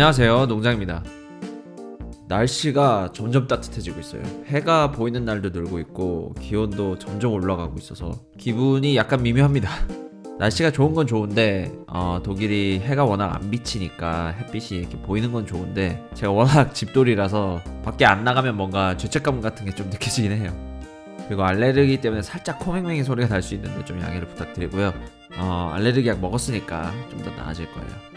안녕하세요 농장입니다. 날씨가 점점 따뜻해지고 있어요. 해가 보이는 날도 늘고 있고 기온도 점점 올라가고 있어서 기분이 약간 미묘합니다. 날씨가 좋은 건 좋은데 어, 독일이 해가 워낙 안 비치니까 햇빛이 이렇게 보이는 건 좋은데 제가 워낙 집돌이라서 밖에 안 나가면 뭔가 죄책감 같은 게 좀 느껴지긴 해요. 그리고 알레르기 때문에 살짝 코맹맹이 소리가 날 수 있는데 좀 양해를 부탁드리고요. 어, 알레르기 약 먹었으니까 좀 더 나아질 거예요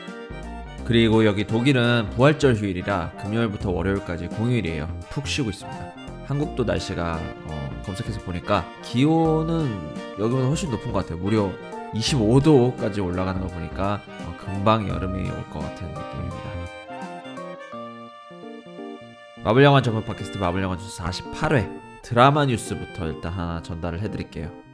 그리고 여기 독일은 부활절 휴일이라 금요일부터 월요일까지 공휴일이에요. 푹 쉬고 있습니다. 한국도 날씨가 어, 검색해서 보니까 기온은 여기보다 훨씬 높은 것 같아요. 무려 25도까지 올라가는 거 보니까 어, 금방 여름이 올 것 같은 느낌입니다. 마블 영화 전문 팟캐스트 마블 영화 뉴스 48회 드라마 뉴스부터 일단 하나 전달을 해드릴게요.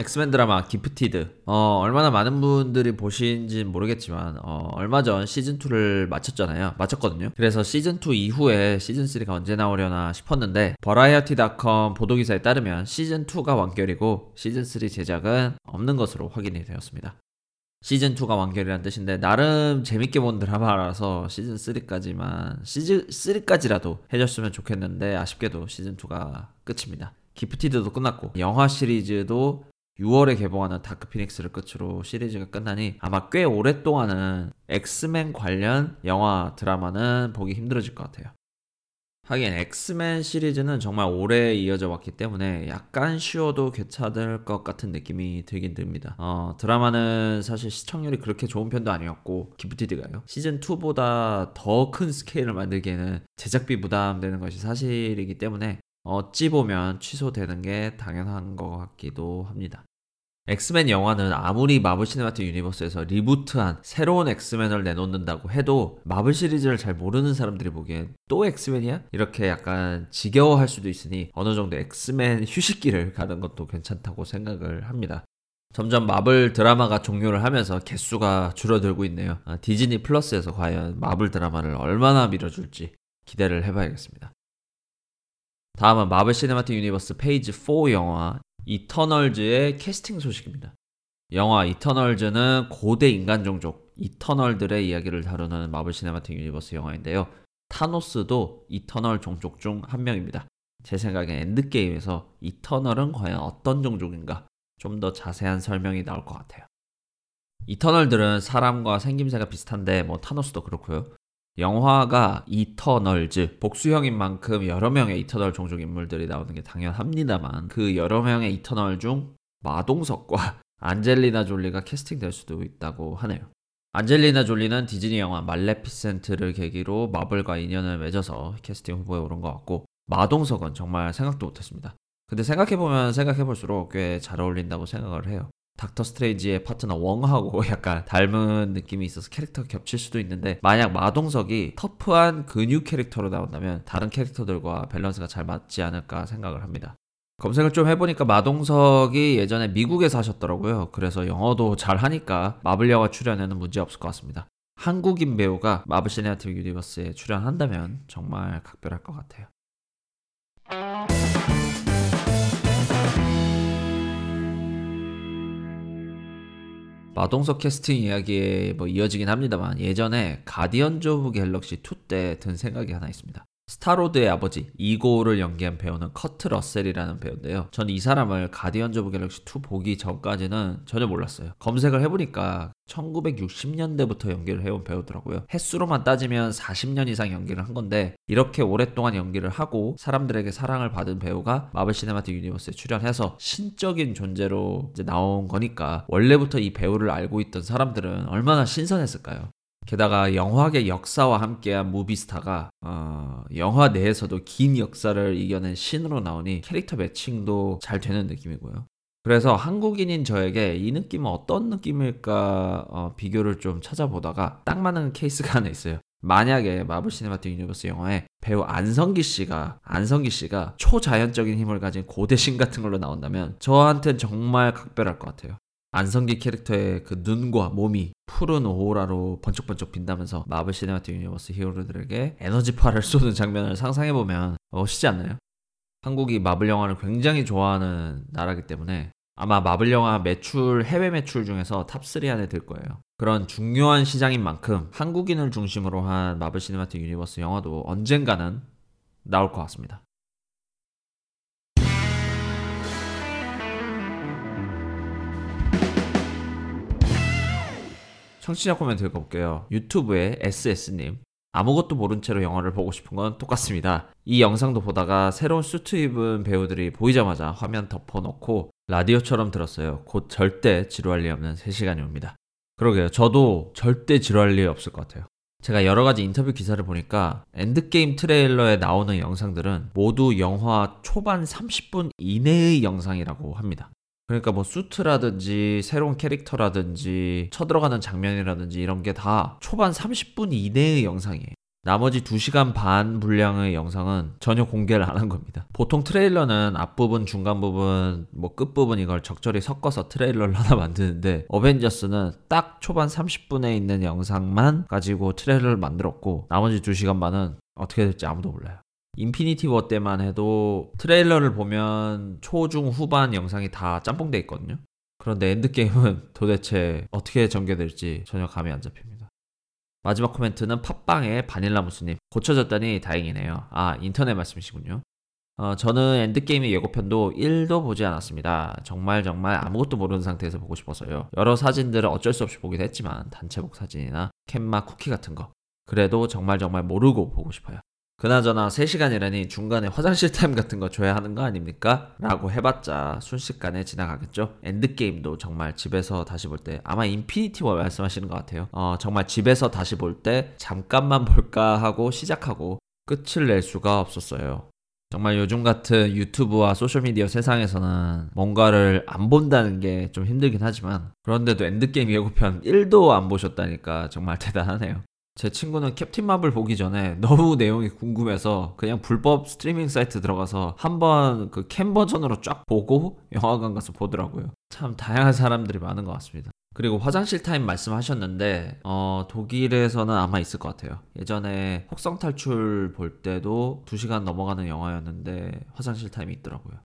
엑스맨 드라마 기프티드 어, 얼마나 많은 분들이 보신지 모르겠지만 어, 얼마 전 시즌 2를 마쳤잖아요. 마쳤거든요. 그래서 시즌 2 이후에 시즌 3가 언제 나오려나 싶었는데 버라이어티닷컴 보도 기사에 따르면 시즌 2가 완결이고 시즌 3 제작은 없는 것으로 확인이 되었습니다. 시즌 2가 완결이란 뜻인데 나름 재밌게 본 드라마라서 시즌 3까지만 시즌 3까지라도 해줬으면 좋겠는데 아쉽게도 시즌 2가 끝입니다. 기프티드도 끝났고 영화 시리즈도 6월에 개봉하는 다크 피닉스를 끝으로 시리즈가 끝나니 아마 꽤 오랫동안은 엑스맨 관련 영화 드라마는 보기 힘들어질 것 같아요. 하긴 엑스맨 시리즈는 정말 오래 이어져 왔기 때문에 약간 쉬어도 괜찮을 것 같은 느낌이 들긴 듭니다. 어, 드라마는 사실 시청률이 그렇게 좋은 편도 아니었고 기프티드가요. 시즌 2보다 더 큰 스케일을 만들기에는 제작비 부담되는 것이 사실이기 때문에 어찌 보면 취소되는 게 당연한 것 같기도 합니다. 엑스맨 영화는 아무리 마블 시네마틱 유니버스에서 reboot한 새로운 엑스맨을 내놓는다고 해도 마블 시리즈를 잘 모르는 사람들이 보기엔 또 엑스맨이야? 이렇게 약간 지겨워할 수도 있으니 어느 정도 엑스맨 휴식기를 가는 것도 괜찮다고 생각을 합니다. 점점 마블 드라마가 종료를 하면서 개수가 줄어들고 있네요. 아, 디즈니 플러스에서 과연 마블 드라마를 얼마나 밀어줄지 기대를 해봐야겠습니다. 다음은 마블 시네마틱 유니버스 Phase 4 영화 이터널즈의 캐스팅 소식입니다. 영화 이터널즈는 고대 인간 종족 이터널들의 이야기를 다루는 마블 시네마틱 유니버스 영화인데요. 타노스도 이터널 종족 중 한 명입니다. 제 생각엔 엔드게임에서 이터널은 과연 어떤 종족인가 좀 더 자세한 설명이 나올 것 같아요. 이터널들은 사람과 생김새가 비슷한데 뭐 타노스도 그렇고요. 영화가 이터널즈 복수형인 만큼 여러 명의 이터널 종족 인물들이 나오는 게 당연합니다만 그 여러 명의 이터널 중 마동석과 안젤리나 졸리가 캐스팅될 수도 있다고 하네요. 안젤리나 졸리는 디즈니 영화 말레피센트를 계기로 마블과 인연을 맺어서 캐스팅 후보에 오른 것 같고 마동석은 정말 생각도 못했습니다. 근데 생각해보면 생각해볼수록 꽤 잘 어울린다고 생각을 해요. 닥터 스트레인지의 파트너 웡하고 약간 닮은 느낌이 있어서 캐릭터가 겹칠 수도 있는데 만약 마동석이 터프한 근육 캐릭터로 나온다면 다른 캐릭터들과 밸런스가 잘 맞지 않을까 생각을 합니다. 검색을 좀 해보니까 마동석이 예전에 미국에 사셨더라고요. 그래서 영어도 잘 하니까 마블 영화 출연에는 문제 없을 것 같습니다. 한국인 배우가 마블 시네마틱 유니버스에 출연한다면 정말 각별할 것 같아요. 마동석 캐스팅 이야기에 뭐 이어지긴 합니다만 예전에 가디언즈 오브 갤럭시 2 때 든 생각이 하나 있습니다. 스타로드의 아버지 이고를 연기한 배우는 커트 러셀이라는 배우인데요. 저는 이 사람을 가디언즈 오브 갤럭시 2 보기 전까지는 전혀 몰랐어요. 검색을 해보니까 1960년대부터 연기를 해온 배우더라고요. 횟수로만 따지면 40년 이상 연기를 한 건데 이렇게 오랫동안 연기를 하고 사람들에게 사랑을 받은 배우가 마블 시네마틱 유니버스에 출연해서 신적인 존재로 이제 나온 거니까 원래부터 이 배우를 알고 있던 사람들은 얼마나 신선했을까요? 게다가 영화계 역사와 함께한 movie star가 어, 영화 내에서도 긴 역사를 이겨낸 신으로 나오니 캐릭터 매칭도 잘 되는 느낌이고요. 그래서 한국인인 저에게 이 느낌은 어떤 느낌일까 어, 비교를 좀 찾아보다가 딱 맞는 케이스가 하나 있어요. 만약에 마블 시네마틱 유니버스 영화에 배우 안성기 씨가 안성기 씨가 초자연적인 힘을 가진 고대 신 같은 걸로 나온다면 저한텐 정말 각별할 것 같아요. 안성기 캐릭터의 그 눈과 몸이 푸른 오라로 번쩍번쩍 빛나면서 마블 시네마틱 유니버스 히어로들에게 에너지파를 쏘는 장면을 상상해보면 멋있지 않나요? 한국이 마블 영화를 굉장히 좋아하는 나라기 때문에 아마 마블 영화 매출 해외 매출 중에서 top 3 안에 들 거예요. 그런 중요한 시장인 만큼 한국인을 중심으로 한 마블 시네마틱 유니버스 영화도 언젠가는 나올 것 같습니다. 청취자 코멘트 읽어볼게요. 유튜브에 SS님. 아무것도 모른 채로 영화를 보고 싶은 건 똑같습니다. 이 영상도 보다가 새로운 수트 입은 배우들이 보이자마자 화면 덮어놓고 라디오처럼 들었어요. 곧 절대 지루할 리 없는 3시간이 옵니다. 그러게요. 저도 절대 지루할 리 없을 것 같아요. 제가 여러 가지 인터뷰 기사를 보니까 엔드게임 트레일러에 나오는 영상들은 모두 영화 초반 30분 이내의 영상이라고 합니다. 그러니까 뭐 수트라든지 새로운 캐릭터라든지 쳐들어가는 장면이라든지 이런 게 다 초반 30분 이내의 영상이에요. 나머지 2시간 반 분량의 영상은 전혀 공개를 안 한 겁니다. 보통 트레일러는 앞부분, 중간 부분, 뭐 끝부분 이걸 적절히 섞어서 트레일러를 하나 만드는데 어벤져스는 딱 초반 30분에 있는 영상만 가지고 트레일러를 만들었고 나머지 2시간 반은 어떻게 될지 아무도 몰라요. 인피니티 워 때만 해도 트레일러를 보면 초중 후반 영상이 다 짬뽕돼 있거든요. 그런데 엔드게임은 도대체 어떻게 전개될지 전혀 감이 안 잡힙니다. 마지막 코멘트는 팟빵의 바닐라 무스님. 고쳐졌다니 다행이네요. 아, 인터넷 말씀이시군요. 어, 저는 엔드게임의 예고편도 1도 보지 않았습니다. 정말 정말 아무것도 모르는 상태에서 보고 싶어서요. 여러 사진들을 어쩔 수 없이 보기도 했지만 단체복 사진이나 캡마 쿠키 같은 거. 그래도 정말 정말 모르고 보고 싶어요. 그나저나 3시간이라니 중간에 화장실 타임 같은 거 줘야 하는 거 아닙니까? 라고 해봤자 순식간에 지나가겠죠? 엔드게임도 정말 집에서 다시 볼 때 아마 인피니티 워 말씀하시는 것 같아요. 어, 정말 집에서 다시 볼 때 잠깐만 볼까 하고 시작하고 끝을 낼 수가 없었어요. 정말 요즘 같은 유튜브와 소셜미디어 세상에서는 뭔가를 안 본다는 게 좀 힘들긴 하지만 그런데도 엔드게임 예고편 1도 안 보셨다니까 정말 대단하네요. 제 친구는 캡틴 마블 보기 전에 너무 내용이 궁금해서 그냥 불법 스트리밍 사이트 들어가서 한번 그 cam 버전으로 쫙 보고 영화관 가서 보더라고요. 참 다양한 사람들이 많은 것 같습니다. 그리고 화장실 타임 말씀하셨는데 어, 독일에서는 아마 있을 것 같아요. 예전에 혹성 탈출 볼 때도 2시간 넘어가는 영화였는데 화장실 타임이 있더라고요.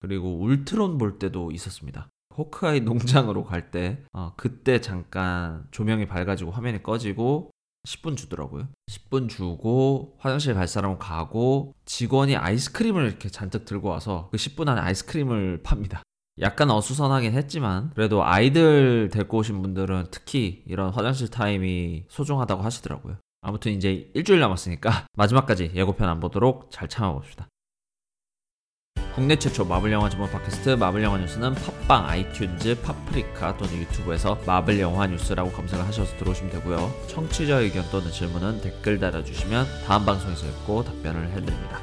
그리고 울트론 볼 때도 있었습니다. 호크아이 농장으로 갈 때, 어, 그때 잠깐 조명이 밝아지고 화면이 꺼지고 10분 주더라고요. 10분 주고 화장실 갈 사람은 가고 직원이 아이스크림을 이렇게 잔뜩 들고 와서 그 10분 안에 아이스크림을 팝니다. 약간 어수선하긴 했지만 그래도 아이들 데리고 오신 분들은 특히 이런 화장실 타임이 소중하다고 하시더라고요. 아무튼 이제 일주일 남았으니까 마지막까지 예고편 안 보도록 잘 참아봅시다. 국내 최초 마블 영화 전문 팟캐스트 마블 영화 뉴스는 팟빵, 아이튠즈, 파프리카 또는 유튜브에서 마블 영화 뉴스라고 검색을 하셔서 들어오시면 되고요. 청취자 의견 또는 질문은 댓글 달아주시면 다음 방송에서 읽고 답변을 해드립니다.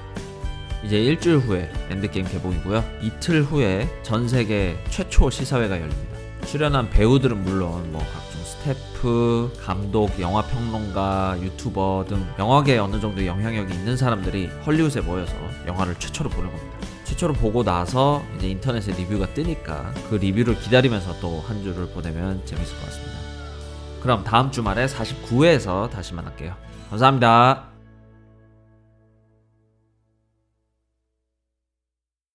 이제 일주일 후에 엔드게임 개봉이고요. 이틀 후에 전 세계 최초 시사회가 열립니다. 출연한 배우들은 물론 뭐 각종 스태프, 감독, 영화 평론가, 유튜버 등 영화계에 어느 정도 영향력이 있는 사람들이 헐리우드에 모여서 영화를 최초로 보는 겁니다. 최초로 보고 나서 이제 인터넷에 리뷰가 뜨니까 그 리뷰를 기다리면서 또 한 주를 보내면 재밌을 것 같습니다. 그럼 다음 주말에 49회에서 다시 만날게요. 감사합니다.